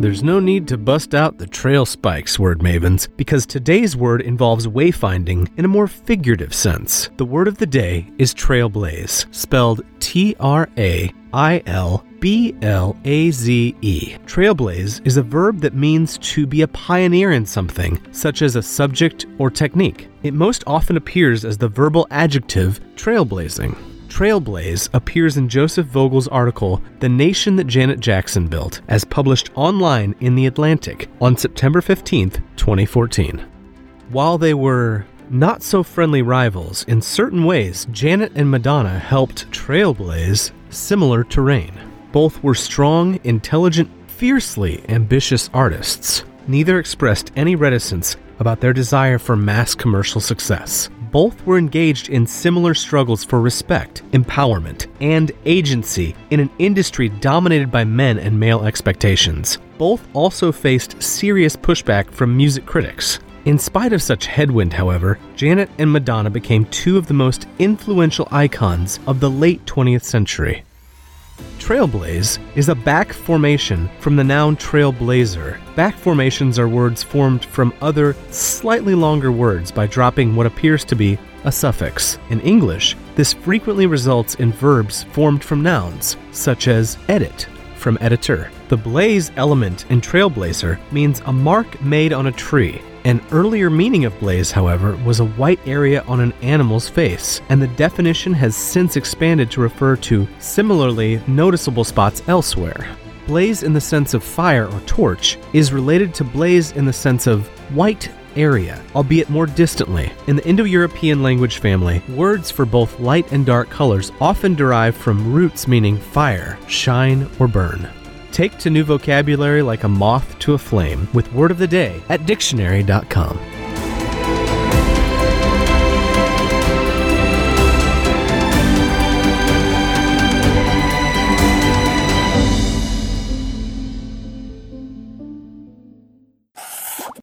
There's no need to bust out the trail spikes, word mavens, because today's word involves wayfinding in a more figurative sense. The word of the day is trailblaze, spelled T R A I L B L A Z E. Trailblaze is a verb that means to be a pioneer in something, such as a subject or technique. It most often appears as the verbal adjective trailblazing. Trailblaze appears in Joseph Vogel's article, The Nation That Janet Jackson Built, as published online in The Atlantic on September 15, 2014. While they were not so friendly rivals, in certain ways, Janet and Madonna helped trailblaze similar terrain. Both were strong, intelligent, fiercely ambitious artists. Neither expressed any reticence about their desire for mass commercial success. Both were engaged in similar struggles for respect, empowerment, and agency in an industry dominated by men and male expectations. Both also faced serious pushback from music critics. In spite of such headwind, however, Janet and Madonna became two of the most influential icons of the late 20th century. Trailblaze is a back formation from the noun trailblazer. Back formations are words formed from other, slightly longer words by dropping what appears to be a suffix. In English, this frequently results in verbs formed from nouns, such as edit, from editor. The blaze element in trailblazer means a mark made on a tree. An earlier meaning of blaze, however, was a white area on an animal's face, and the definition has since expanded to refer to similarly noticeable spots elsewhere. Blaze in the sense of fire or torch is related to blaze in the sense of white area, albeit more distantly. In the Indo European language family, words for both light and dark colors often derive from roots meaning fire, shine, or burn. Take to new vocabulary like a moth to a flame with Word of the Day at dictionary.com.